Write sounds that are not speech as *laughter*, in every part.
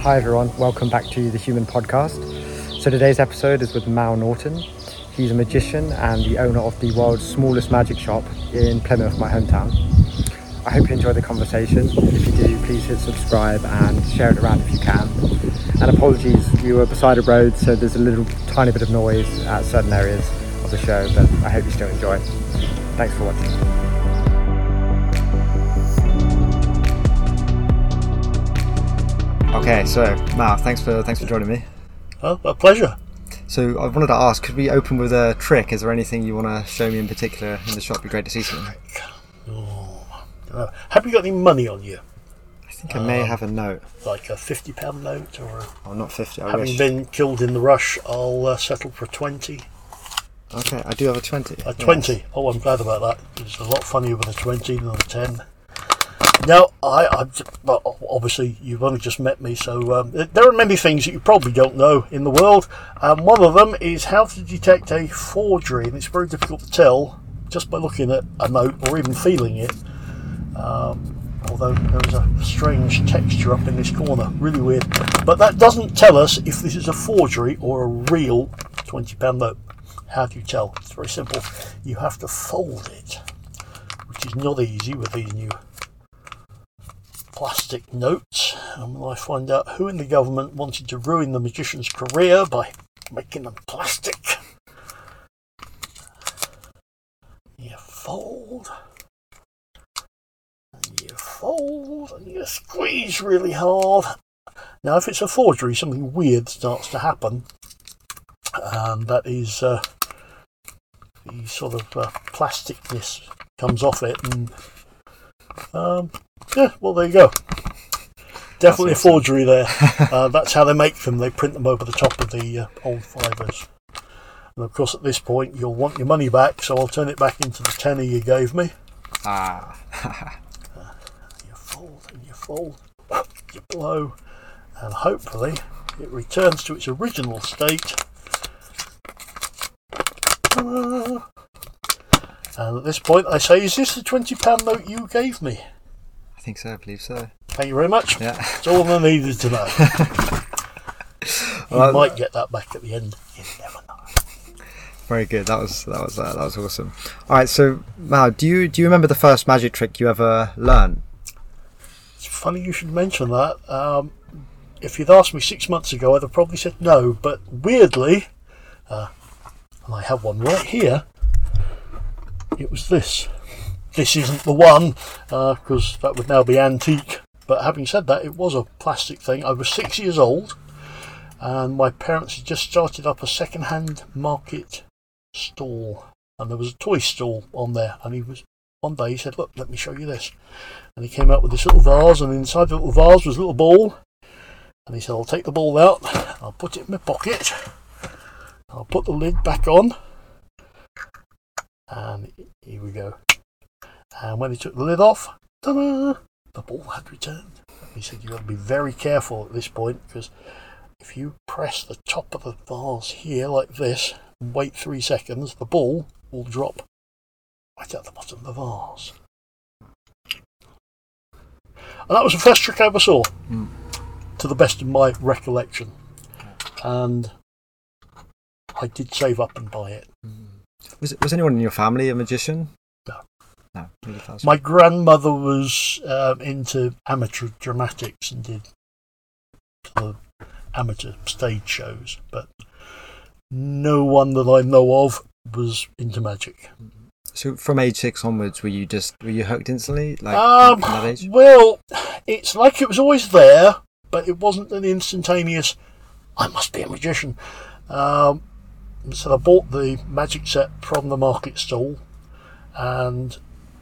Hi everyone, welcome back to the Human Podcast. So today's episode is with Mal Norton. He's a magician and the owner of the world's smallest magic shop in Plymouth, my hometown. I hope you enjoy the conversation. If you do, please hit subscribe and share it around if you can. And apologies, we were beside a road, so there's a little tiny bit of noise at certain areas of the show, but I hope you still enjoy. Thanks for watching. Okay, so Mal, thanks for thanks for joining me. Oh, a pleasure. So I wanted to ask, could we open with a trick? Is there anything you want to show me in particular in the shop? It'd be great to see something. Oh, uh, have you got any money on you? I think I may um, have a note. Like a fifty pound note, or oh, not fifty. I having wish. been killed in the rush, I'll uh, settle for twenty. Okay, I do have a twenty. A twenty. Yes. Oh, I'm glad about that. It's a lot funnier with a twenty than a ten. No, I, I obviously you've only just met me, so um, there are many things that you probably don't know in the world. Um, one of them is how to detect a forgery, and it's very difficult to tell just by looking at a note or even feeling it. Um, although there's a strange texture up in this corner, really weird. But that doesn't tell us if this is a forgery or a real £20 note. How do you tell? It's very simple. You have to fold it, which is not easy with these new plastic notes and I find out who in the government wanted to ruin the magician's career by making them plastic. You fold, and you fold, and you squeeze really hard. Now, if it's a forgery, something weird starts to happen, and that is uh, the sort of uh, plasticness comes off it, and um, yeah, well, there you go. Definitely a forgery there. *laughs* uh, that's how they make them. They print them over the top of the uh, old fibres. And of course, at this point, you'll want your money back, so I'll turn it back into the tenner you gave me. Ah. *laughs* uh, you fold and you fold, you blow, and hopefully it returns to its original state. and at this point, I say, Is this the £20 note you gave me? I think so. I believe so. Thank you very much. Yeah. That's all I needed to know. *laughs* you well, might get that back at the end. You never know. Very good. That was that was uh, that was awesome. All right. So now, do you do you remember the first magic trick you ever learned? It's funny you should mention that. Um, if you'd asked me six months ago, I'd have probably said no. But weirdly, uh, and I have one right here. It was this this isn't the one because uh, that would now be antique. But having said that, it was a plastic thing. I was six years old, and my parents had just started up a second-hand market stall, and there was a toy stall on there. And he was one day he said, "Look, let me show you this." And he came out with this little vase, and inside the little vase was a little ball. And he said, "I'll take the ball out. I'll put it in my pocket. I'll put the lid back on." And here we go. And when he took the lid off, ta-da, the ball had returned. He said, You've got to be very careful at this point because if you press the top of the vase here like this and wait three seconds, the ball will drop right at the bottom of the vase. And that was the first trick I ever saw, mm. to the best of my recollection. And I did save up and buy it. Hmm. Was, was anyone in your family a magician? No, My grandmother was um, into amateur dramatics and did amateur stage shows, but no one that I know of was into magic. So, from age six onwards, were you just were you hooked instantly? Like um, well, it's like it was always there, but it wasn't an instantaneous. I must be a magician. Um, so I bought the magic set from the market stall, and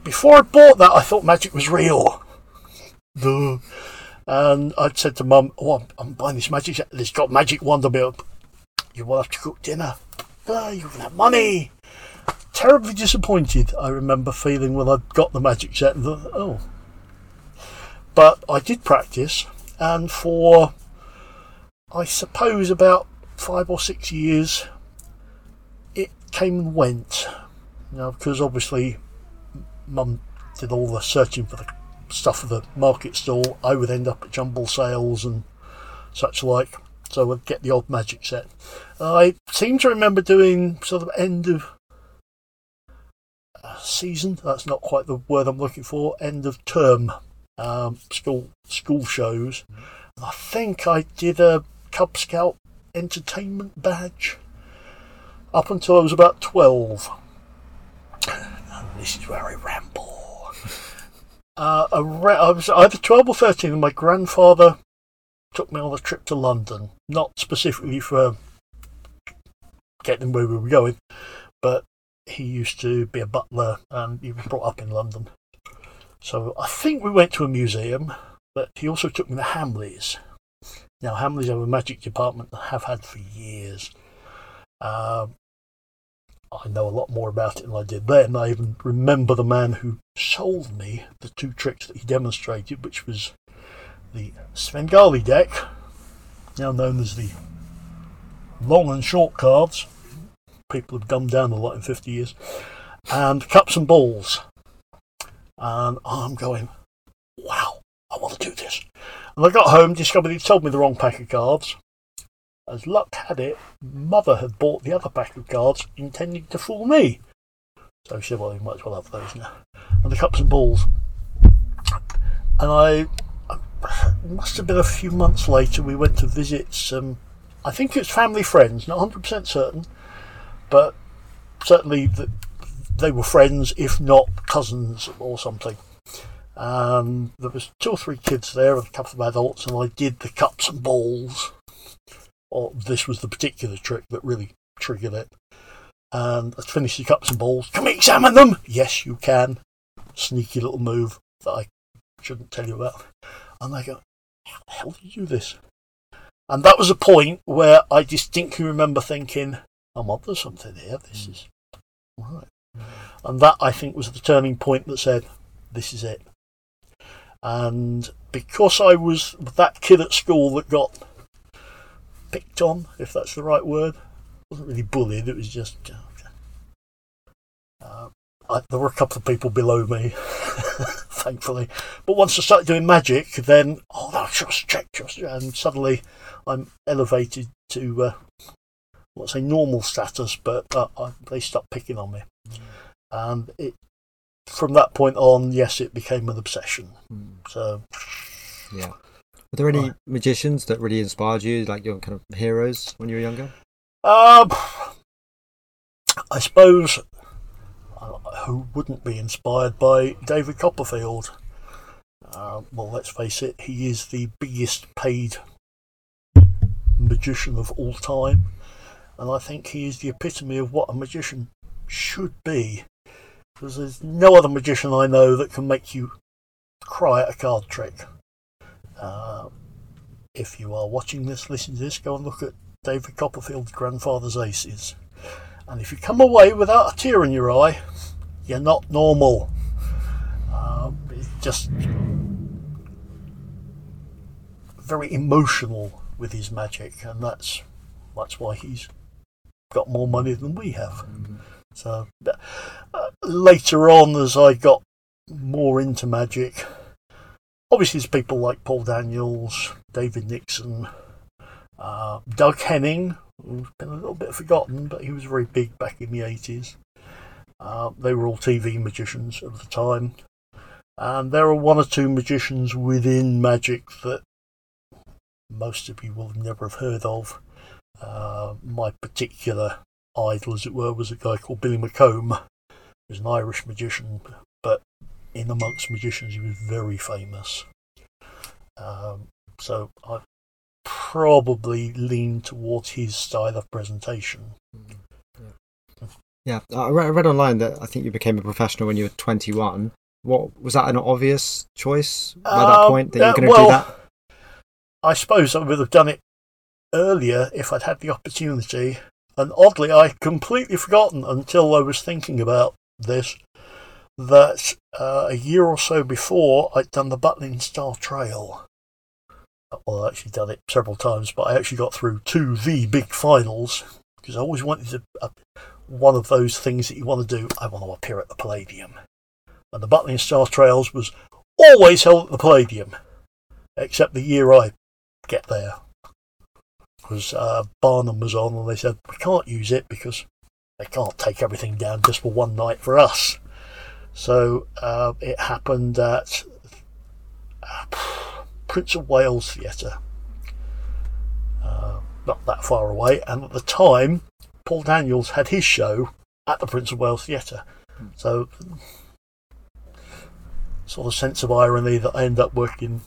before I bought that, I thought magic was real. Duh. And I'd said to Mum, "Oh, I'm, I'm buying this magic set. It's got magic wand milk. You will have to cook dinner. Ah, you haven't money." Terribly disappointed. I remember feeling when I got the magic set and thought, "Oh." But I did practice, and for I suppose about five or six years, it came and went. Now, because obviously mum did all the searching for the stuff for the market stall, I would end up at jumble sales and such like. So I'd get the odd magic set. I seem to remember doing sort of end of season. That's not quite the word I'm looking for. End of term um, school school shows. And I think I did a Cub Scout entertainment badge up until I was about twelve. This is where I ramble. *laughs* Uh, I, was either 12 or 13, and my grandfather took me on a trip to London. Not specifically for getting where we were going, but he used to be a butler and he was brought up in London. So I think we went to a museum, but he also took me to Hamleys. Now, Hamleys have a magic department that have had for years. Um, I know a lot more about it than I did then. I even remember the man who sold me the two tricks that he demonstrated, which was the Svengali deck, now known as the long and short cards. People have dumbed down a lot in 50 years. And cups and balls. And I'm going, wow, I want to do this. And I got home, discovered he'd sold me the wrong pack of cards. As luck had it, mother had bought the other pack of cards intending to fool me. So she might as well have those now. And the cups and balls. And I, must have been a few months later, we went to visit some, I think it's family friends, not 100% certain, but certainly they were friends, if not cousins or something. And there was two or three kids there and a couple of adults, and I did the cups and balls or this was the particular trick that really triggered it. And I finished the cups and balls. Can we examine them? Yes, you can. Sneaky little move that I shouldn't tell you about. And I go, how the hell did you do this? And that was a point where I distinctly remember thinking, I'm onto something here. This hmm. is right. And that I think was the turning point that said, this is it. And because I was that kid at school that got picked on, if that's the right word. It wasn't really bullied, it was just. Uh, I, there were a couple of people below me, *laughs* thankfully. But once I started doing magic, then, oh, no, trust, check, trust, and suddenly I'm elevated to, uh, let's say, normal status, but uh, I, they stopped picking on me. Mm. And it, from that point on, yes, it became an obsession. Mm. So, yeah. Were there any magicians that really inspired you, like your kind of heroes when you were younger? Um, I suppose uh, who wouldn't be inspired by David Copperfield? Uh, well, let's face it, he is the biggest paid magician of all time, and I think he is the epitome of what a magician should be. Because there's no other magician I know that can make you cry at a card trick. Uh, if you are watching this, listen to this, go and look at David Copperfield's grandfather's aces. And if you come away without a tear in your eye, you're not normal. Uh, it's just very emotional with his magic, and that's that's why he's got more money than we have. Mm-hmm. So uh, later on, as I got more into magic, obviously, there's people like Paul Daniels, David Nixon, uh, Doug Henning, who's been a little bit forgotten, but he was very big back in the 80s. Uh, they were all TV magicians at the time. And there are one or two magicians within magic that most of you will never have heard of. Uh, my particular idol, as it were, was a guy called Billy McComb, was an Irish magician, in amongst magicians, he was very famous. Um, so I probably lean towards his style of presentation. Yeah, I read online that I think you became a professional when you were 21. What was that an obvious choice by that um, point that you're going to well, do that? I suppose I would have done it earlier if I'd had the opportunity. And oddly, I completely forgotten until I was thinking about this that uh, a year or so before I'd done the Butlin Star Trail. Well, I actually done it several times, but I actually got through to the big finals because I always wanted to. Uh, one of those things that you want to do, I want to appear at the Palladium. And the Butlin Star Trails was always held at the Palladium, except the year I get there. was uh, Barnum was on, and they said we can't use it because they can't take everything down just for one night for us. So uh, it happened at uh, Prince of Wales Theatre, uh, not that far away, and at the time, Paul Daniels had his show at the Prince of Wales Theatre. So, sort of sense of irony that I end up working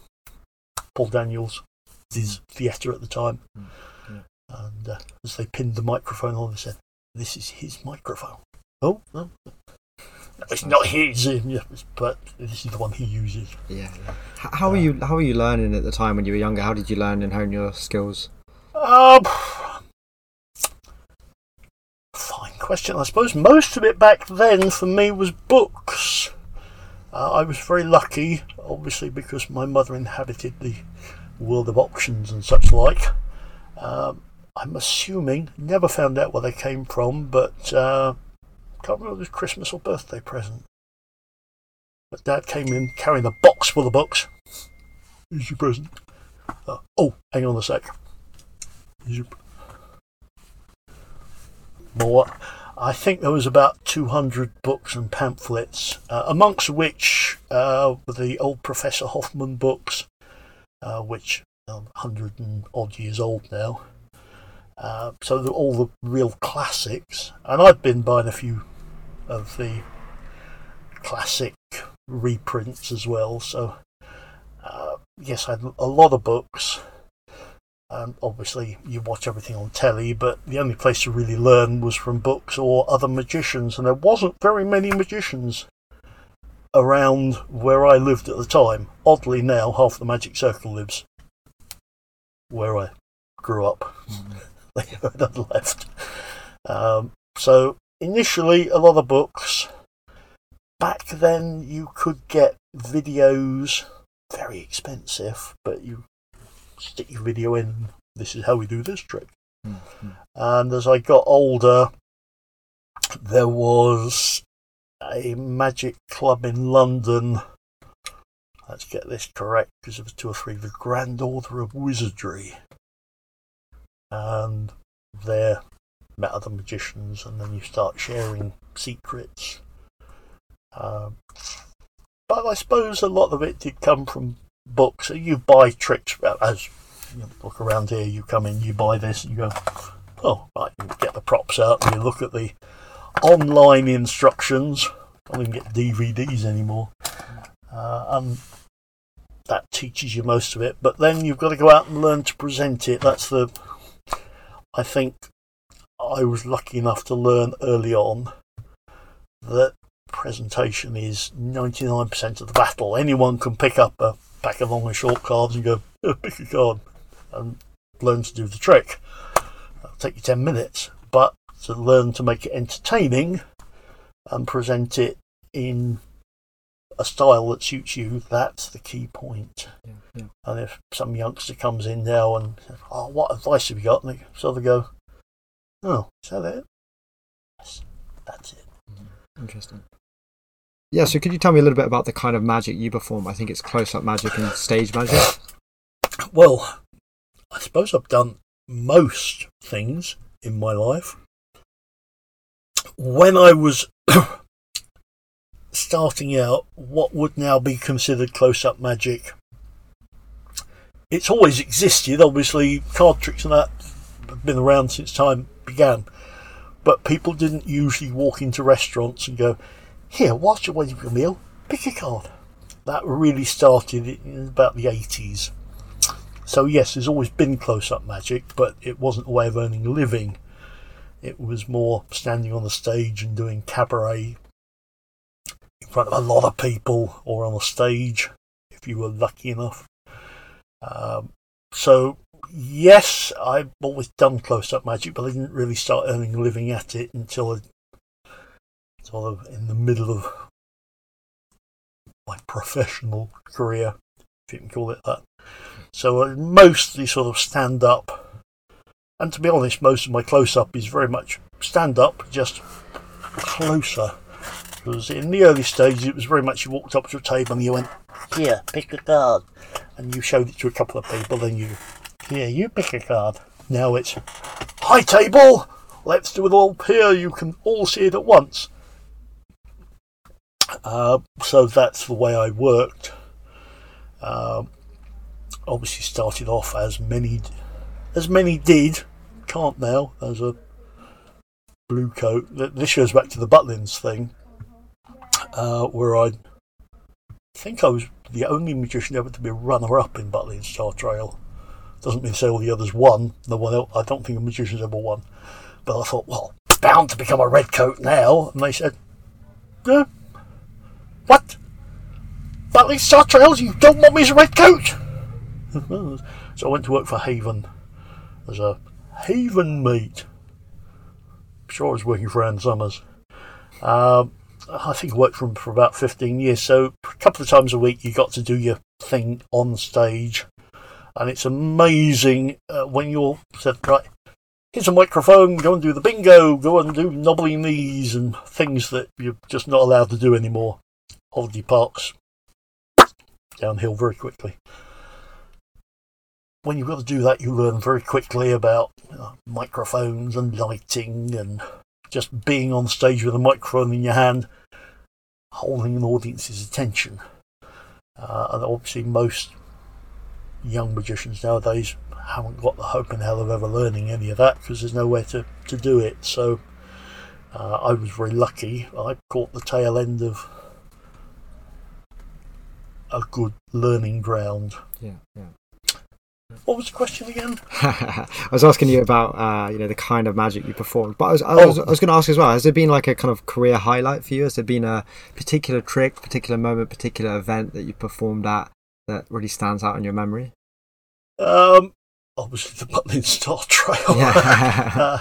Paul Daniels' his theatre at the time. And uh, as they pinned the microphone on, they said, This is his microphone. Oh, no. It's not his, but this is the one he uses. Yeah. yeah. How, how were you? How were you learning at the time when you were younger? How did you learn and hone your skills? Um, fine question. I suppose most of it back then for me was books. Uh, I was very lucky, obviously, because my mother inhabited the world of auctions and such like. Um, I'm assuming, never found out where they came from, but uh, can't remember if it was Christmas or birthday present. But Dad came in carrying a box full of books. Here's your present. Uh, oh, hang on a sec. Your more. I think there was about 200 books and pamphlets, uh, amongst which uh, the old Professor Hoffmann books, uh, which are 100 and odd years old now. Uh, so all the real classics, and I'd been buying a few of the classic reprints as well. So uh, yes, I had a lot of books. Um, obviously, you watch everything on telly, but the only place to really learn was from books or other magicians, and there wasn't very many magicians around where I lived at the time. Oddly, now half the Magic Circle lives where I grew up. *laughs* they had left. Um, so initially, a lot of books. Back then, you could get videos, very expensive, but you stick your video in. This is how we do this trick. Mm-hmm. And as I got older, there was a magic club in London. Let's get this correct because it was two or three. The Grand Order of Wizardry. And there met other magicians, and then you start sharing secrets. Um, but I suppose a lot of it did come from books. You buy tricks as you look around here. You come in, you buy this, and you go, oh, right. You get the props out, and you look at the online instructions. I don't even get DVDs anymore, uh, and that teaches you most of it. But then you've got to go out and learn to present it. That's the, I think, I was lucky enough to learn early on that presentation is 99% of the battle. Anyone can pick up a pack of long and short cards and go, oh, pick a card and learn to do the trick. It'll take you 10 minutes, but to learn to make it entertaining and present it in a style that suits you, that's the key point. Yeah, yeah. And if some youngster comes in now and says, Oh, what advice have you got? And they sort of go, Oh, is that it? Yes, that's it. Mm-hmm. Interesting. Yeah, so could you tell me a little bit about the kind of magic you perform? I think it's close up magic and stage magic. Well, I suppose I've done most things in my life. When I was *coughs* starting out, what would now be considered close up magic, it's always existed. Obviously, card tricks and that have been around since time began. But people didn't usually walk into restaurants and go, here, whilst you're waiting for your meal, pick a card. That really started in about the 80s. So, yes, there's always been close up magic, but it wasn't a way of earning a living. It was more standing on the stage and doing cabaret in front of a lot of people or on a stage if you were lucky enough. Um, so, yes, I've always done close up magic, but I didn't really start earning a living at it until sort of in the middle of my professional career, if you can call it that. So I mostly sort of stand up. And to be honest, most of my close up is very much stand up, just closer. Because in the early stages, it was very much you walked up to a table and you went, Here, pick a card. And you showed it to a couple of people, then you, Here, you pick a card. Now it's high table. Let's do it all here. You can all see it at once. Uh, so that's the way I worked. Uh, obviously, started off as many as many did. Can't now. As a blue coat. This goes back to the Butlins thing, uh, where I think I was the only magician ever to be runner-up in Butlins Star Trail. Doesn't mean to say all the others won. No one else, I don't think a magician's ever won. But I thought, well, bound to become a red coat now. And they said, yeah. What? Butlins Star Trails? You don't want me as a red coat? *laughs* so I went to work for Haven as a Haven mate sure I was working for Ann Summers. Um, I think I worked for him for about 15 years. So a couple of times a week, you got to do your thing on stage. And it's amazing uh, when you're said, right, here's a microphone, go and do the bingo, go and do knobbly knees and things that you're just not allowed to do anymore. Holiday parks downhill very quickly when you've got to do that, you learn very quickly about you know, microphones and lighting and just being on stage with a microphone in your hand, holding an audience's attention. Uh, and obviously, most young magicians nowadays haven't got the hope in hell of ever learning any of that because there's nowhere to, to do it. So uh, I was very lucky. I caught the tail end of a good learning ground. Yeah, yeah. What was the question again? *laughs* I was asking you about uh, you know the kind of magic you performed, but I was, I was, oh. was going to ask as well. Has there been like a kind of career highlight for you? Has there been a particular trick, particular moment, particular event that you performed at that really stands out in your memory? Um, obviously the Butlins Star Trail. Yeah. *laughs* uh,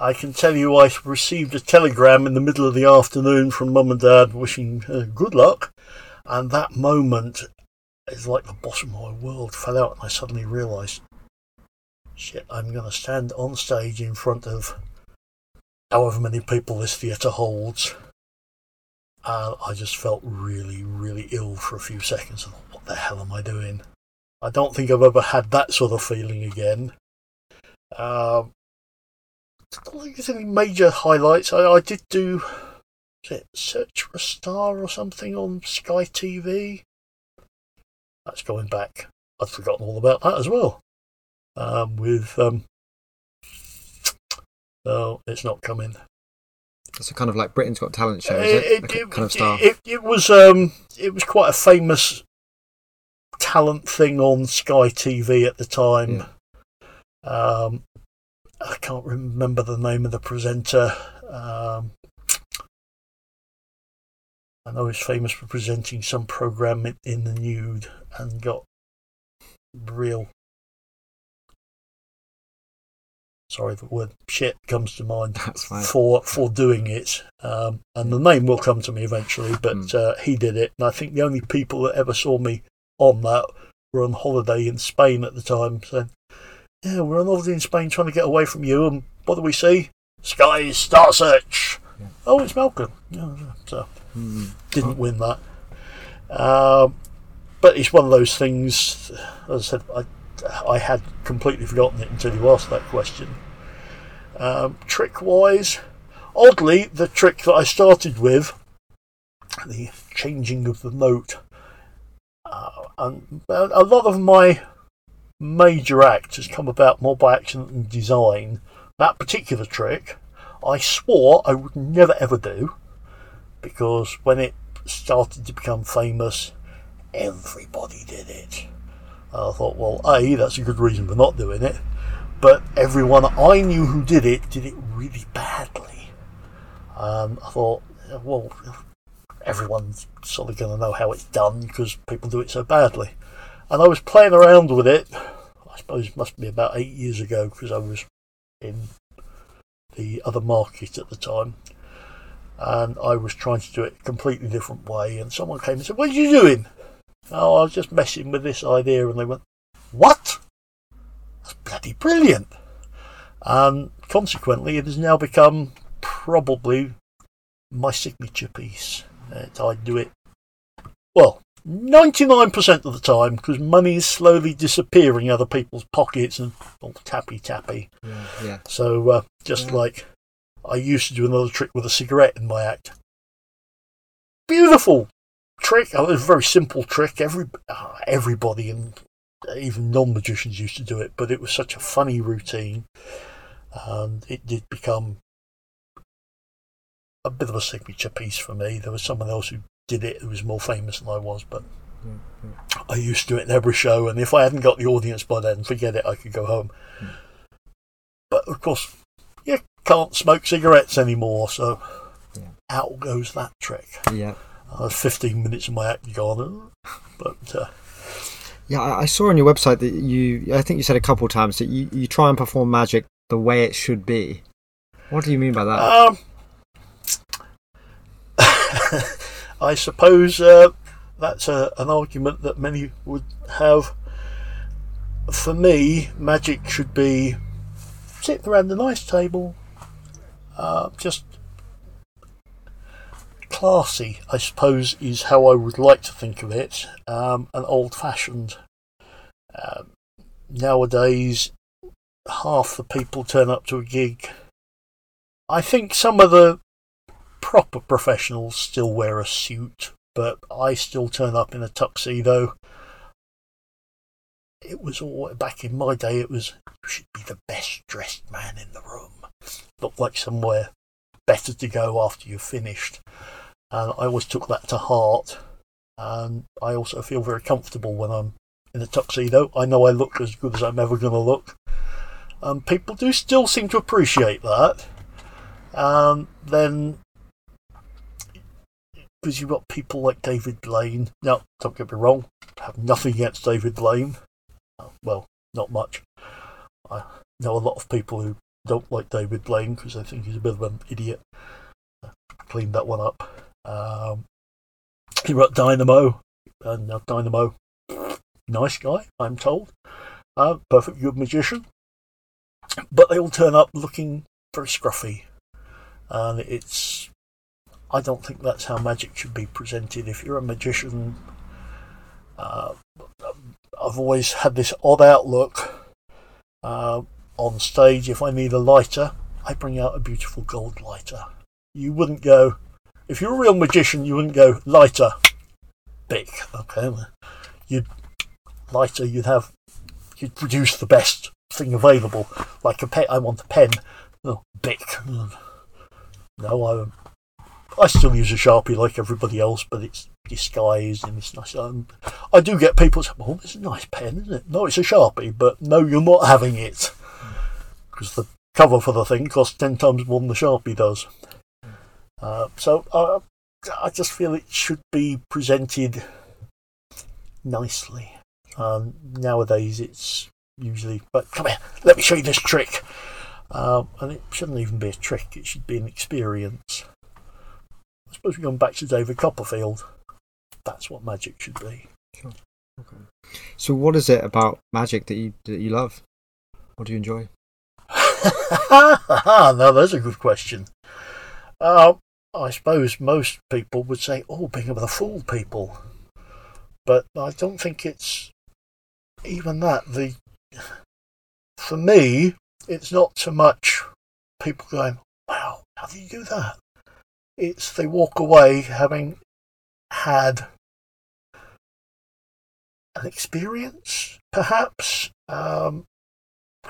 I can tell you, I received a telegram in the middle of the afternoon from mum and dad wishing uh, good luck, and that moment is like the bottom of my world fell out, and I suddenly realised, shit, I'm going to stand on stage in front of however many people this theatre holds. And I just felt really, really ill for a few seconds. What the hell am I doing? I don't think I've ever had that sort of feeling again. Um, I don't think there's any major highlights. I, I did do Search for a Star or something on Sky TV. That's going back. I'd forgotten all about that as well. Um, with um, no, it's not coming. It's a kind of like Britain's Got Talent show, is it? it, it kind of star. It, was um, it was quite a famous talent thing on Sky TV at the time. Yeah. Um, I can't remember the name of the presenter. Um, I know he's famous for presenting some program in the nude and got real. Sorry, the word shit comes to mind for for doing it, um, and the name will come to me eventually. But mm. uh, he did it, and I think the only people that ever saw me on that were on holiday in Spain at the time, saying, "Yeah, we're on holiday in Spain, trying to get away from you." And what do we see? Sky Star Search. Yeah. Oh, it's Malcolm. Yeah, so mm. didn't win that. Um, but it's one of those things. As I said, I, I had completely forgotten it until you asked that question. Um, trick wise, oddly, the trick that I started with, the changing of the moat, uh, and a lot of my major act has come about more by accident than design. That particular trick, I swore I would never ever do because when it started to become famous, everybody did it. And I thought, well, A, that's a good reason for not doing it, but everyone I knew who did it did it really badly. And I thought, well, everyone's sort of going to know how it's done because people do it so badly. And I was playing around with it, I suppose it must be about eight years ago because I was in the other market at the time. And I was trying to do it a completely different way. And someone came and said, What are you doing? Oh, I was just messing with this idea, and they went, What? That's bloody brilliant. And consequently, it has now become probably my signature piece. I do it, well, 99% of the time because money is slowly disappearing out of people's pockets and all tappy tappy. Yeah. yeah. So uh, just Yeah. like I used to do another trick with a cigarette in my act. Beautiful trick. Oh, it was a very simple trick. Every uh, everybody and even non-magicians used to do it, but it was such a funny routine, and it did become a bit of a signature piece for me. There was someone else who did it who was more famous than I was, but Yeah, I used to do it in every show, and if I hadn't got the audience by then, forget it, I could go home. Hmm. But of course, you can't smoke cigarettes anymore, so Yeah. out goes that trick. Yeah. Uh, 15 minutes of my act gone, but uh, Yeah, I saw on your website that you, I think you said a couple of times that you, you try and perform magic the way it should be. What do you mean by that? um, *laughs* I suppose uh, that's a, an argument that many would have. For me, magic should be sitting around a nice table, uh, just classy, I suppose, is how I would like to think of it, um, and old fashioned. Um, nowadays, half the people turn up to a gig. I think some of the proper professionals still wear a suit, but I still turn up in a tuxedo. It was all back in my day. It was you should be the best dressed man in the room. Look like somewhere better to go after you've finished. And I always took that to heart. And I also feel very comfortable when I'm in a tuxedo. I know I look as good as I'm ever going to look. And people do still seem to appreciate that. And then because you've got people like David Blaine. Now, don't get me wrong, I have nothing against David Blaine. Uh, Well, not much. I know a lot of people who don't like David Blaine because they think he's a bit of an idiot. Uh, Cleaned that one up. Um, he wrote Dynamo, and now Dynamo, nice guy, I'm told. Uh, perfect good magician. But they all turn up looking very scruffy. And it's I don't think that's how magic should be presented. If you're a magician, uh, I've always had this odd outlook uh, on stage. If I need a lighter, I bring out a beautiful gold lighter. You wouldn't go, if you're a real magician, you wouldn't go lighter, big. Okay, you'd lighter. You'd have, you'd produce the best thing available, like a pen. I want a pen. No, big. No, I I still use a sharpie like everybody else, but it's disguised and it's nice. Um, I do get people say, "Oh, it's a nice pen, isn't it?" No, it's a sharpie, but no, you're not having it because the cover for the thing costs ten times more than the sharpie does. Uh, so uh, I just feel it should be presented nicely. Um, nowadays, it's usually, but come here, let me show you this trick. Um, and it shouldn't even be a trick; it should be an experience. I suppose we're going back to David Copperfield. That's what magic should be. Sure. Okay. So, what is it about magic that you that you love? What do you enjoy? *laughs* now, that's a good question. Uh, I suppose most people would say, oh, being able to fool people. But I don't think it's even that. The For me, it's not so much people going, wow, how do you do that? It's they walk away having had an experience, perhaps, um,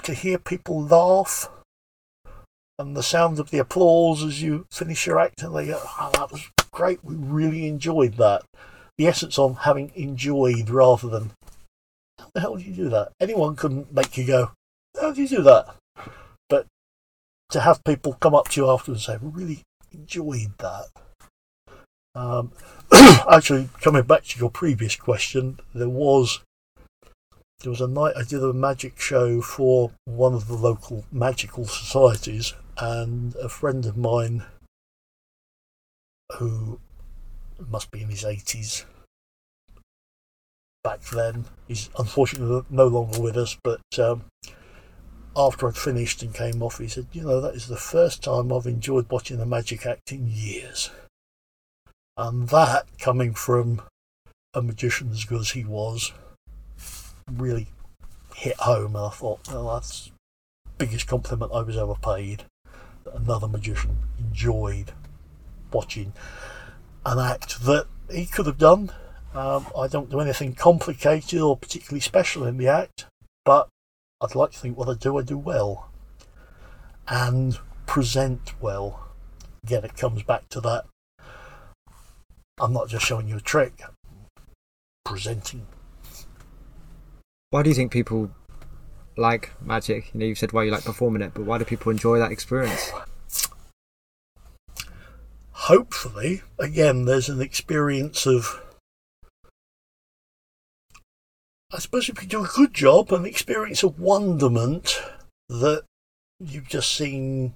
to hear people laugh and the sound of the applause as you finish your act and they go, oh, that was great, we really enjoyed that. The essence of having enjoyed rather than, how the hell do you do that? Anyone couldn't make you go, how do you do that? But to have people come up to you afterwards and say, we really enjoyed that. Um, *clears throat* actually, coming back to your previous question, there was there was a night I did a magic show for one of the local magical societies, and a friend of mine who must be in his 80s back then, he's unfortunately no longer with us, but um, after I'd finished and came off, he said, You know, that is the first time I've enjoyed watching a magic act in years. And that coming from a magician as good as he was really hit home. And I thought, well, that's the biggest compliment I was ever paid. Another magician enjoyed watching an act that he could have done. Um, I don't do anything complicated or particularly special in the act, but I'd like to think what I do, I do well. And present well. Again, it comes back to that. I'm not just showing you a trick, presenting. Why do you think people like magic? You know, you've said why you like performing it, but why do people enjoy that experience? Hopefully, again, there's an experience of. I suppose if you do a good job, an experience of wonderment that you've just seen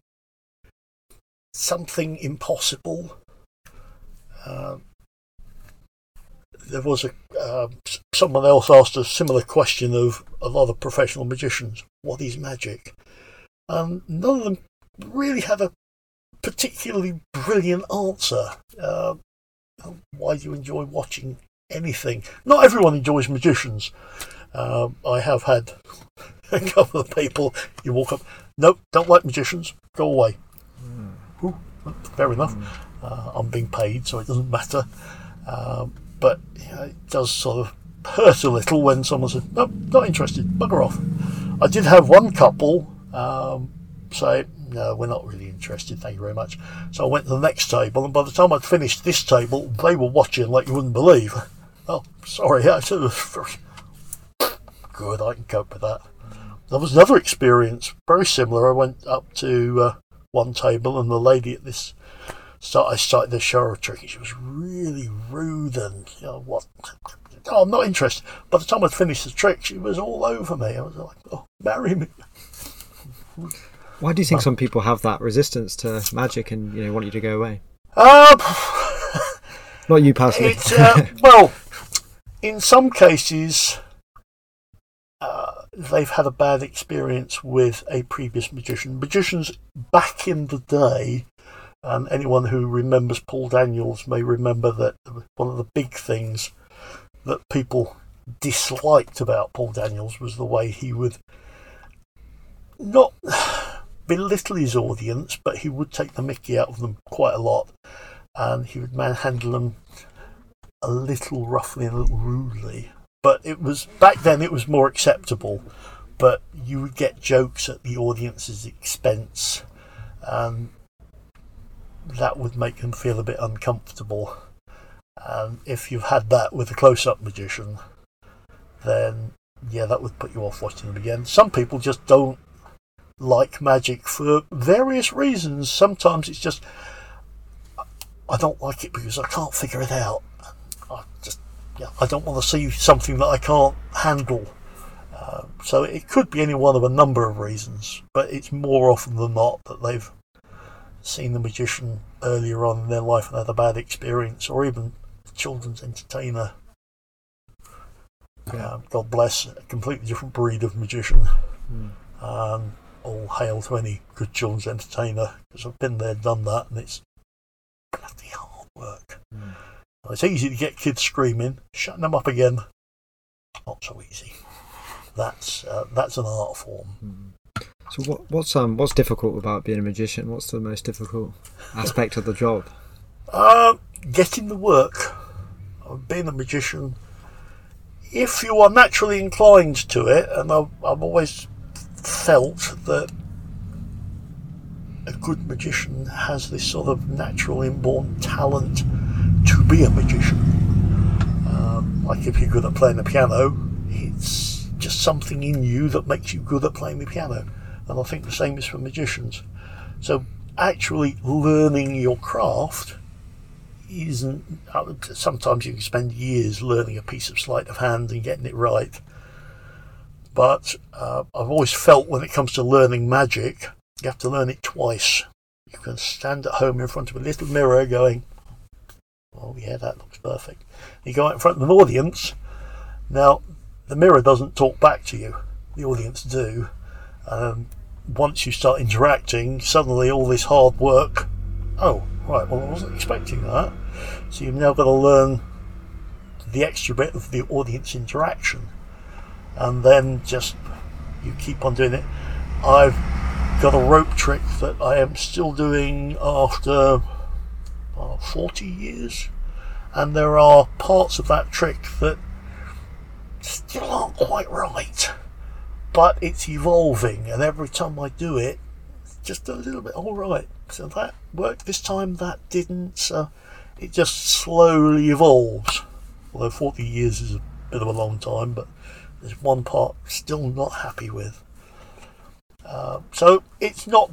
something impossible. Uh, there was a uh, someone else asked a similar question of a lot of professional magicians: "What is magic?" Um, none of them really had a particularly brilliant answer. Uh, why do you enjoy watching anything? Not everyone enjoys magicians. Uh, I have had *laughs* a couple of people. You walk up, nope, don't like magicians. Go away. Mm. Ooh, fair enough. Mm. Uh, I'm being paid, so it doesn't matter. Um, but you know, it does sort of hurt a little when someone says, "No, not interested. Bugger off." I did have one couple um, say, "No, we're not really interested. Thank you very much." So I went to the next table, and by the time I'd finished this table, they were watching like you wouldn't believe. Oh, sorry, *laughs* I *laughs* "Good, I can cope with that." There was another experience very similar. I went up to uh, one table, and the lady at this start, I started the show her a trick. She was really rude and, you know, what? Oh, I'm not interested. By the time I'd finished the trick, she was all over me. I was like, oh, marry me. Why do you think some people have that resistance to magic and, you know, want you to go away? Um, not you personally. Uh, *laughs* well, in some cases, uh, they've had a bad experience with a previous magician. Magicians back in the day and anyone who remembers Paul Daniels may remember that one of the big things that people disliked about Paul Daniels was the way he would not belittle his audience, but he would take the mickey out of them quite a lot. And he would manhandle them a little roughly and a little rudely. But it was back then it was more acceptable. But you would get jokes at the audience's expense. And that would make them feel a bit uncomfortable. And if you've had that with a close up magician, then yeah, that would put you off watching them again. Some people just don't like magic for various reasons. Sometimes it's just, I don't like it because I can't figure it out. I just, yeah, I don't want to see something that I can't handle. Uh, so it could be any one of a number of reasons, but it's more often than not that they've seen the magician earlier on in their life and had a bad experience, or even children's entertainer. Yeah. Um, God bless, a completely different breed of magician. Mm. Um, all hail to any good children's entertainer because I've been there, done that, and it's bloody hard work. Mm. It's easy to get kids screaming, shutting them up again. Not so easy. That's uh, that's an art form. Mm. So what, what's um what's difficult about being a magician? What's the most difficult aspect of the job? Uh, getting the work. Being a magician. If you are naturally inclined to it, and I've, I've always felt that a good magician has this sort of natural inborn talent to be a magician. Um, like if you're good at playing the piano, it's just something in you that makes you good at playing the piano and I think the same is for magicians. So actually learning your craft isn't. Sometimes you can spend years learning a piece of sleight of hand and getting it right. But uh, I've always felt when it comes to learning magic, you have to learn it twice. You can stand at home in front of a little mirror going, oh yeah, that looks perfect. You go out in front of an audience. Now, the mirror doesn't talk back to you. The audience do. Um, once you start interacting, suddenly all this hard work. Oh, right. Well, I wasn't expecting that. So you've now got to learn the extra bit of the audience interaction. And then just you keep on doing it. I've got a rope trick that I am still doing after uh, 40 years, and there are parts of that trick that still aren't quite right, but it's evolving, and every time I do it, it's just a little bit all right. So that worked this time, that didn't. So it just slowly evolves. Although 40 years is a bit of a long time, but there's one part still not happy with. Uh, so it's not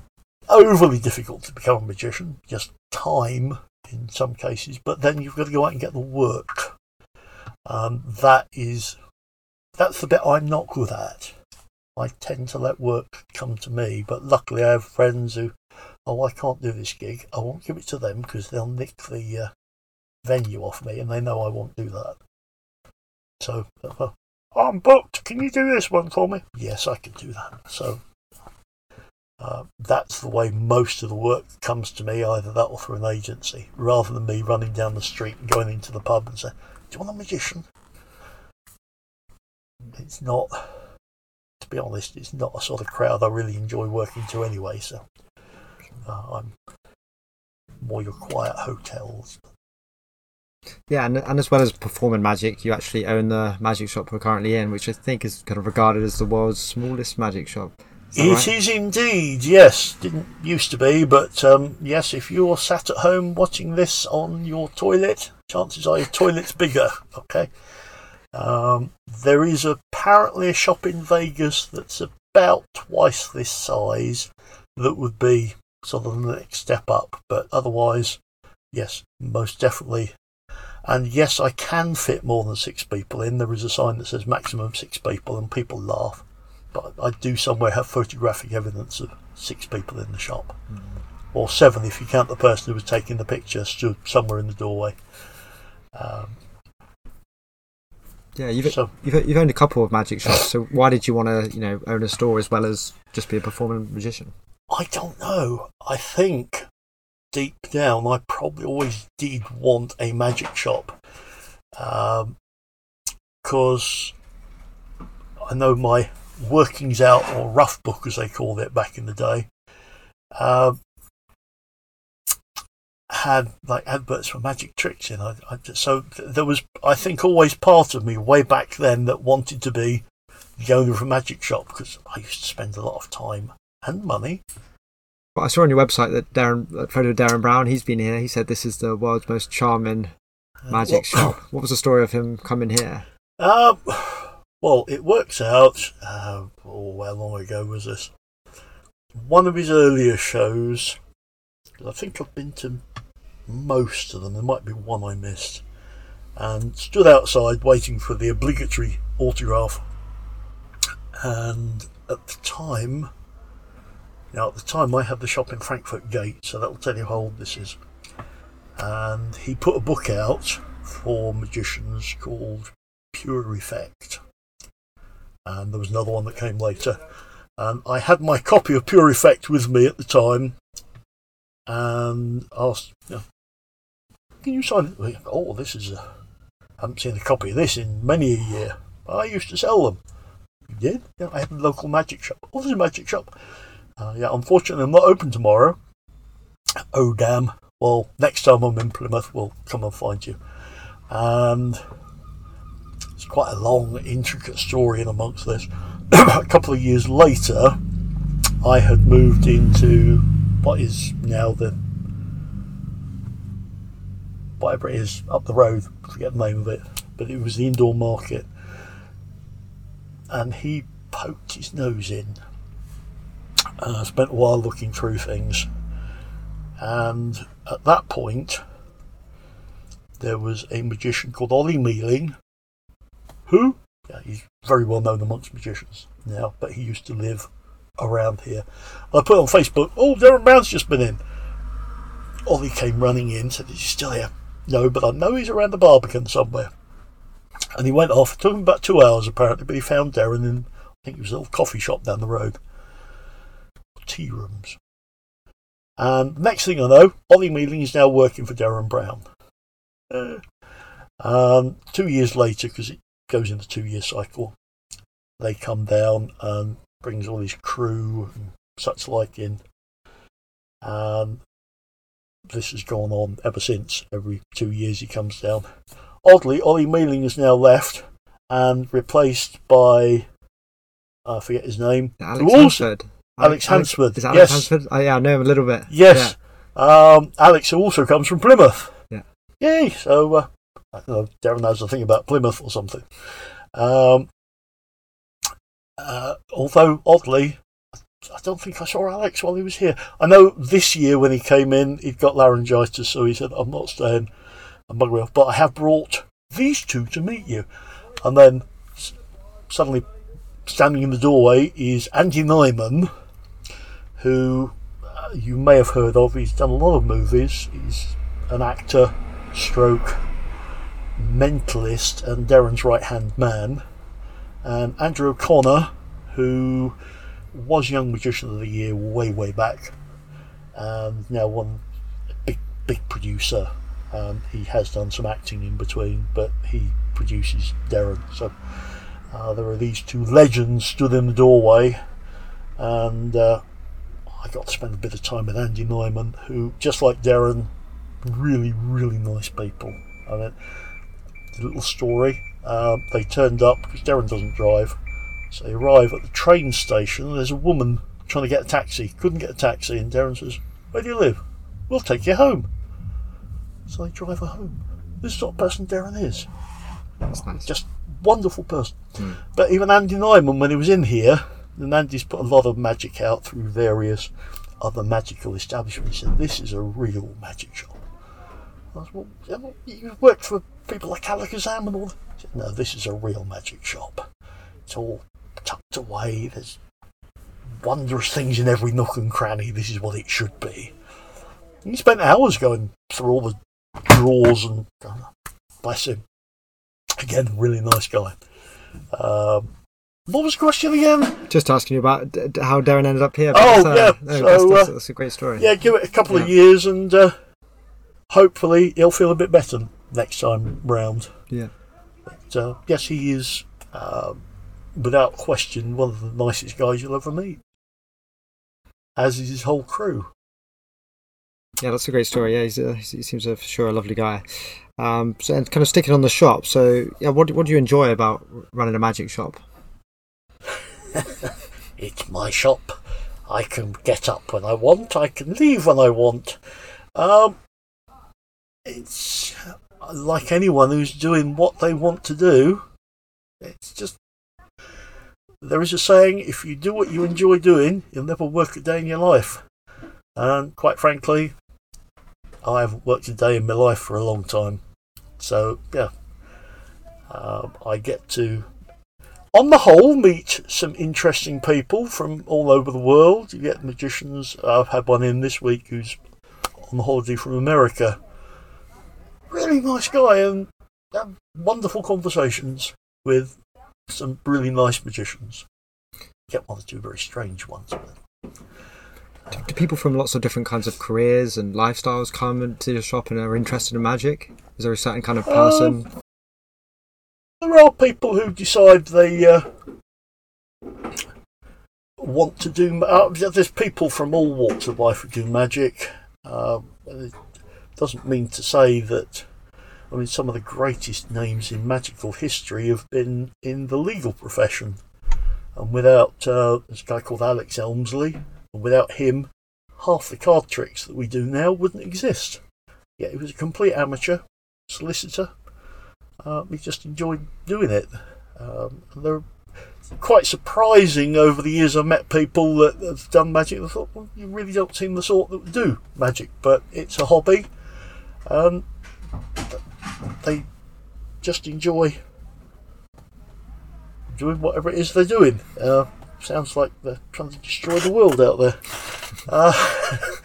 overly difficult to become a magician, just time in some cases, but then you've got to go out and get the work. Um, that is, that's the bit I'm not good at. I tend to let work come to me, but luckily I have friends who, oh, I can't do this gig. I won't give it to them because they'll nick the uh, venue off me, and they know I won't do that. So, uh, I'm booked. Can you do this one for me? Yes, I can do that. So uh, that's the way most of the work comes to me, either that or through an agency, rather than me running down the street and going into the pub and saying, Do you want a magician? It's not, be honest, it's not a sort of crowd I really enjoy working to anyway, so uh, I'm more your quiet hotels. Yeah, and, and as well as performing magic, you actually own the magic shop we're currently in, which I think is kind of regarded as the world's smallest magic shop. It right? is indeed, yes. Didn't used to be, but um, yes, if you're sat at home watching this on your toilet, chances are your toilet's bigger, okay? Um, there is apparently a shop in Vegas that's about twice this size that would be sort of the next step up, but otherwise, yes, most definitely. And yes, I can fit more than six people in. There is a sign that says maximum six people, and people laugh but I do somewhere have photographic evidence of six people in the shop, mm. or seven if you count the person who was taking the picture stood somewhere in the doorway. Um, yeah, you've, so, you've you've owned a couple of magic shops. So why did you want to you know own a store as well as just be a performing magician? I don't know. I think deep down, I probably always did want a magic shop because um, I know my workings out or rough book as they called it back in the day uh, had like adverts for magic tricks in I, I, so there was i think always part of me way back then that wanted to be the owner of a magic shop because i used to spend a lot of time and money well, i saw on your website that Derren that photo of Derren brown he's been here he said this is the world's most charming uh, magic uh, shop what was the story of him coming here uh, well, it works out. Uh, oh, how long ago was this? One of his earlier shows. I think I've been to most of them. There might be one I missed. And stood outside waiting for the obligatory autograph. And at the time, now at the time I had the shop in Frankfort Gate, so that'll tell you how old this is. And he put a book out for magicians called Pure Effect and there was another one that came later. And I had my copy of Pure Effect with me at the time, and asked, you know, "Can you sign it?" Oh, this is a. I haven't seen a copy of this in many a year. I used to sell them. You did? Yeah, I have a local magic shop. Oh, there's a magic shop. Uh, yeah, unfortunately, I'm not open tomorrow. Oh, damn. Well, next time I'm in Plymouth, we'll come and find you. And it's quite a long, intricate story in amongst this. *coughs* a couple of years later, I had moved into what is now the whatever it is up the road. Forget the name of it, but it was the indoor market, and he poked his nose in. I spent a while looking through things, and at that point, there was a magician called Ollie Mealing who? Yeah, he's very well known amongst magicians now, but he used to live around here. I put on Facebook, oh, Derren Brown's just been in. Ollie came running in, said, is he still here? No, but I know he's around the Barbican somewhere. And he went off. It took him about two hours apparently, but he found Derren in, I think it was a little coffee shop down the road. Tea rooms. And next thing I know, Ollie Mealing is now working for Derren Brown. Uh, Um, two years later, because it goes in the two year cycle, they come down and brings all his crew and such like in. And this has gone on ever since. Every two years he comes down. Oddly, Ollie Mealing has now left and replaced by I forget his name. Alex Hansford. Alex Hansford. Is Alex yes, Hansford? Oh, yeah, I know him a little bit. yes. Um, Alex also comes from Plymouth. Yeah. Yay! So uh, I don't know. Derren knows a thing about Plymouth or something. Um, uh, although oddly, I don't think I saw Alex while he was here. I know this year when he came in, he'd got laryngitis, so he said, "I'm not staying." I'm bugging off, but I have brought these two to meet you. And then suddenly, standing in the doorway is Andy Nyman, who uh, you may have heard of. He's done a lot of movies. He's an actor, stroke, mentalist, and Derren's right hand man. And Andrew O'Connor, who was Young Magician of the Year way, way back, and now one big, big producer. Um, he has done some acting in between, but he produces Derren. So uh, there are these two legends stood in the doorway, and uh, I got to spend a bit of time with Andy Nyman, who, just like Derren, really, really nice people. I mean, the little story. Uh, they turned up because Darren doesn't drive. So they arrive at the train station. And there's a woman trying to get a taxi. Couldn't get a taxi, and Derren says, "Where do you live? We'll take you home." So they drive her home. This is the sort of person Derren is. That's nice. Just wonderful person. Hmm. But even Andy Nyman, when he was in here, and Andy's put a lot of magic out through various other magical establishments, he said, This is a real magic shop. I was, well, yeah, well, you've worked for people like Alakazam and all. He said, No, this is a real magic shop. It's all tucked away. There's wondrous things in every nook and cranny. This is what it should be. And he spent hours going through all the drawers and bless him. Again, really nice guy. Um, what was the question again? Just asking you about d- how Derren ended up here. Oh, but, yeah, no, so, that's, that's, uh, that's a great story. Yeah, give it a couple of years and uh, hopefully he'll feel a bit better next time round. Yeah. But, uh, yes, he is, um without question, one of the nicest guys you'll ever meet. As is his whole crew. Yeah, that's a great story. Yeah, he's a, he seems a, for sure a lovely guy. Um, so, and kind of sticking on the shop. So, yeah, what what do you enjoy about running a magic shop? *laughs* It's my shop. I can get up when I want. I can leave when I want. Um, it's like anyone who's doing what they want to do. It's just there is a saying: if you do what you enjoy doing, you'll never work a day in your life. And quite frankly, I haven't worked a day in my life for a long time. So yeah, um, I get to on the whole, meet some interesting people from all over the world. You get magicians. I've had one in this week who's on holiday from America. Really nice guy and have wonderful conversations with some really nice magicians. Get one or two very strange ones. But Do, do people from lots of different kinds of careers and lifestyles come into your shop and are interested in magic? Is there a certain kind of person? there are people who decide they uh, want to do. Uh, there's people from all walks of life who do magic. Um, it doesn't mean to say that. I mean, some of the greatest names in magical history have been in the legal profession, and without uh, a guy called Alex Elmsley, and without him, half the card tricks that we do now wouldn't exist. Yeah, he was a complete amateur solicitor. Uh, we just enjoyed doing it. Um, and they're quite surprising over the years. I've met people that have done magic. I thought, well, you really don't seem the sort that would do magic, but it's a hobby. Um, they just enjoy doing whatever it is they're doing. Uh, sounds like they're trying to destroy the world out there. Uh,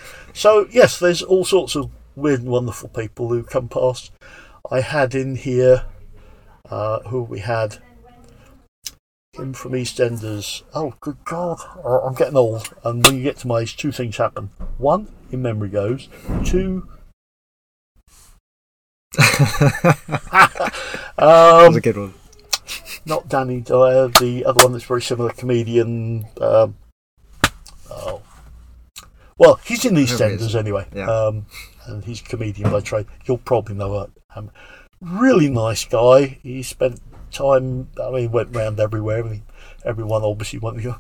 *laughs* so yes, there's all sorts of weird and wonderful people who come past. I had in here uh, who we had him from EastEnders. Oh, good God, I'm getting old. And when you get to my age, two things happen. One, your memory goes. Two, that um, was a good one. not Danny Dyer, the other one that's very similar, comedian. Um, oh, well, he's in these EastEnders anyway, Yeah. um, and he's a comedian by trade. You'll probably know him. Really nice guy. He spent time. I mean, he went round everywhere. Every- Everyone obviously wanted to go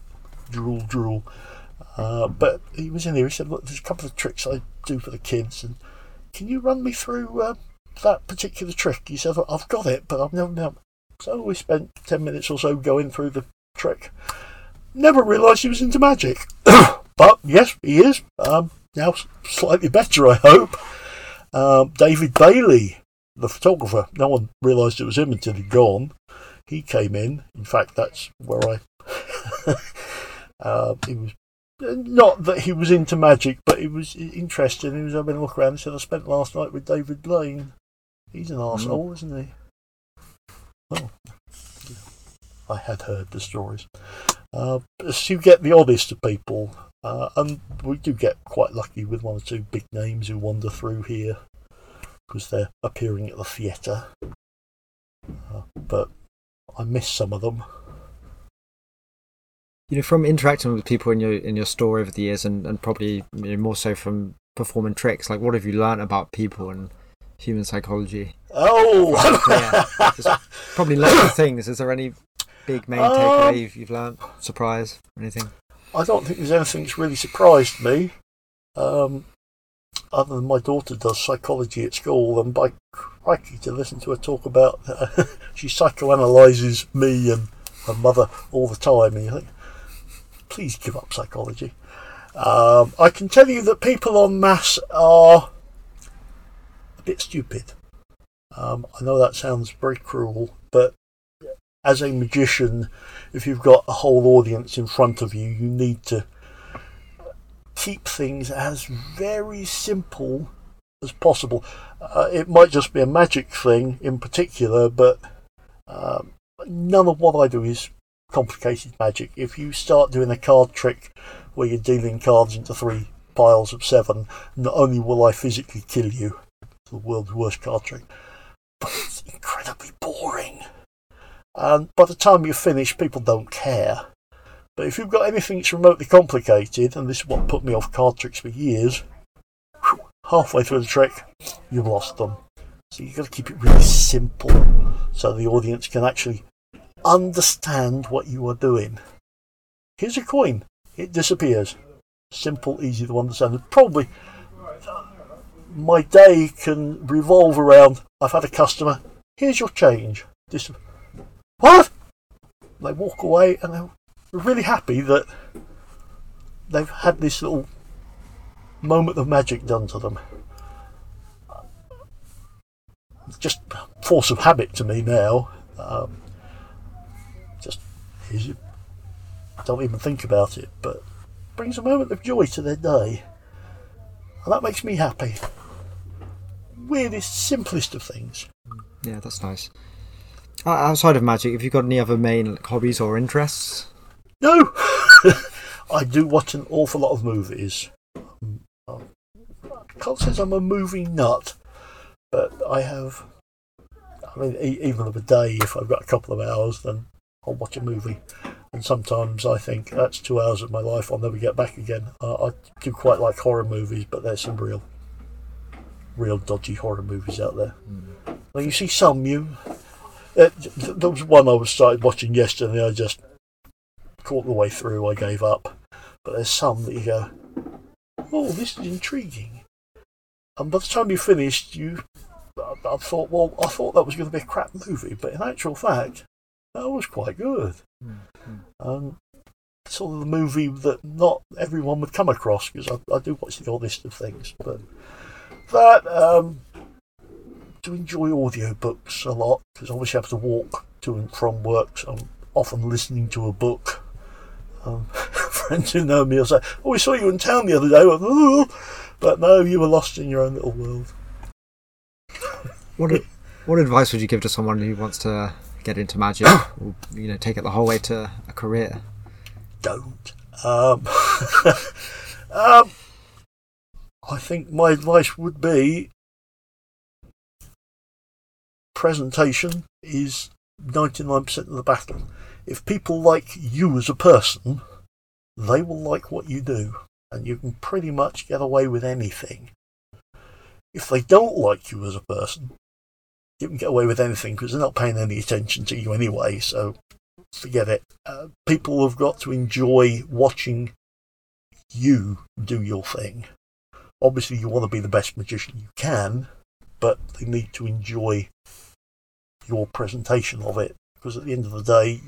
drool, drool. Uh, but he was in here. He said, "Look, there's a couple of tricks I do for the kids, and can you run me through uh, that particular trick?" He said, "I've got it, but I've never done." So we spent 10 minutes or so going through the trick. Never realised he was into magic. *coughs* but yes, he is. Um, now slightly better, I hope. Um, David Bailey, the photographer. No one realised it was him until he'd gone. He came in. In fact, that's where I. *laughs* uh, he was. Not that he was into magic, but he was interested. He was having a look around and said, I spent last night with David Blaine. He's an arsehole, isn't he? Well, I had heard the stories. Uh, so you get the oddest of people, uh, and we do get quite lucky with one or two big names who wander through here because they're appearing at the theatre. Uh, but I miss some of them. You know, from interacting with people in your in your store over the years, and, and probably you know, more so from performing tricks, like what have you learned about people and human psychology? Oh, *laughs* Yeah, probably lots of things. Is there any big main Um, takeaway you've, you've learned? Surprise? Anything? I don't think there's anything that's really surprised me. Um, other than my daughter does psychology at school, and by crikey, to listen to her talk about, *laughs* she psychoanalyzes me and her mother all the time, and you think, please give up psychology. Um, I can tell you that people on mass are bit stupid. Um, I know that sounds very cruel, but as a magician, if you've got a whole audience in front of you, you need to keep things as very simple as possible. Uh, it might just be a magic thing in particular, but um, none of what I do is complicated magic. If you start doing a card trick where you're dealing cards into three piles of seven, not only will I physically kill you, the world's worst card trick, but it's incredibly boring. And by the time you finish, people don't care. But if you've got anything that's remotely complicated, and this is what put me off card tricks for years, whew, halfway through the trick, you've lost them. So you've got to keep it really simple so the audience can actually understand what you are doing. Here's a coin, it disappears. Simple, easy to understand. And Probably my day can revolve around I've had a customer, here's your change. What? They walk away and they're really happy that they've had this little moment of magic done to them. Just force of habit to me now. Um, just don't even think about it, but brings a moment of joy to their day, and that makes me happy. Weirdest, simplest of things. Yeah, that's nice. Outside of magic, have you got any other main hobbies or interests? No, *laughs* I do watch an awful lot of movies. I can't say I'm a movie nut, but I have. I mean, even of a day, if I've got a couple of hours, then I'll watch a movie. And sometimes I think that's two hours of my life I'll never get back again. Uh, I do quite like horror movies, but they're some real, dodgy horror movies out there. Now you see some you. Uh, th- there was one I was started watching yesterday. I just caught the way through. I gave up. But there's some that you go, oh, this is intriguing. And by the time you finished, you, I, I thought, well, I thought that was going to be a crap movie, but in actual fact, that was quite good. Um, sort of the movie that not everyone would come across because I, I do watch the oddest of things, but that um, to enjoy audiobooks a lot because obviously I have to walk to and from work, so I'm often listening to a book. Um, *laughs* friends who know me will say, "Oh, we saw you in town the other day," went, *laughs* "Oh," but no, you were lost in your own little world. What a- what advice would you give to someone who wants to get into magic, *coughs* or you know, take it the whole way to a career? don't. Um, *laughs* um, I think my advice would be presentation is 99% of the battle. If people like you as a person, they will like what you do, and you can pretty much get away with anything. If they don't like you as a person, you can get away with anything because they're not paying any attention to you anyway, so forget it. Uh, people have got to enjoy watching you do your thing. Obviously, you want to be the best magician you can, but they need to enjoy your presentation of it because at the end of the day,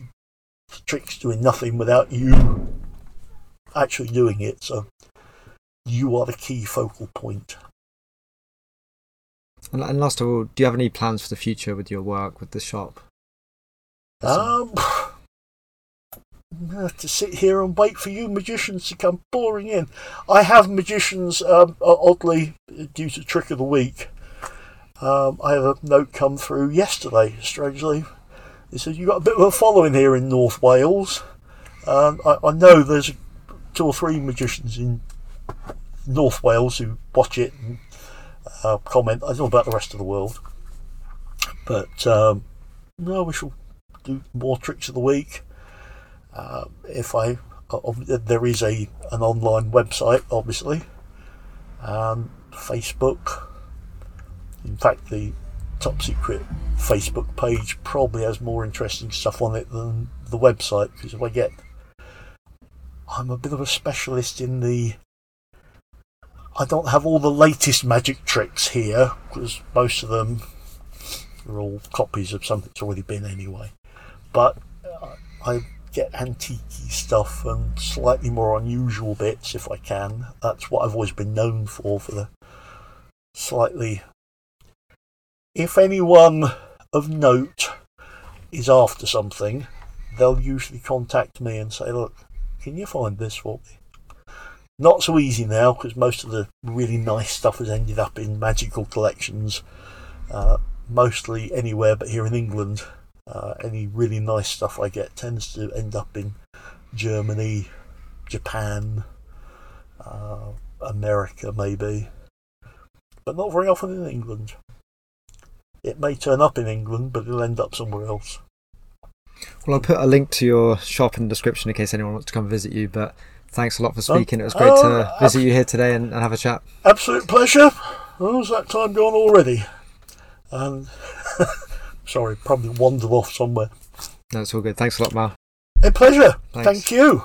the trick's doing nothing without you actually doing it. So you are the key focal point. And, and last of all, do you have any plans for the future with your work with the shop? Um, to sit here and wait for you magicians to come pouring in. I have magicians, um, oddly, due to Trick of the Week. Um, I have a note come through yesterday, strangely. It said, You've got a bit of a following here in North Wales. Um, I, I know there's two or three magicians in North Wales who watch it and uh, comment. I don't know about the rest of the world. But um, no, we shall do more tricks of the week. Uh, if I, uh, there is a an online website, obviously, um, Facebook. In fact, the top secret Facebook page probably has more interesting stuff on it than the website because if I get, I'm a bit of a specialist in the. I don't have all the latest magic tricks here because most of them are all copies of something that's already been anyway. But uh, I get antique stuff and slightly more unusual bits if I can. That's what I've always been known for, for the slightly. If anyone of note is after something, they'll usually contact me and say, Look, can you find this for me? Not so easy now because most of the really nice stuff has ended up in magical collections, uh, mostly anywhere but here in England. Uh, any really nice stuff I get tends to end up in Germany, Japan, uh, America, maybe, but not very often in England. It may turn up in England, but it'll end up somewhere else. Well, I'll put a link to your shop in the description in case anyone wants to come visit you. But thanks a lot for speaking. it was great to uh, visit ab- you here today and, and, have a chat. Absolute pleasure. How's that time gone already? And *laughs* Sorry, probably wandered off somewhere. No, it's all good. Thanks a lot, Mal. A pleasure. Thanks. Thank you.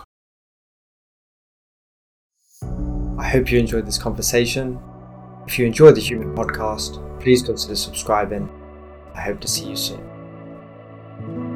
I hope you enjoyed this conversation. If you enjoyed the Human Podcast, please consider subscribing. I hope to see you soon.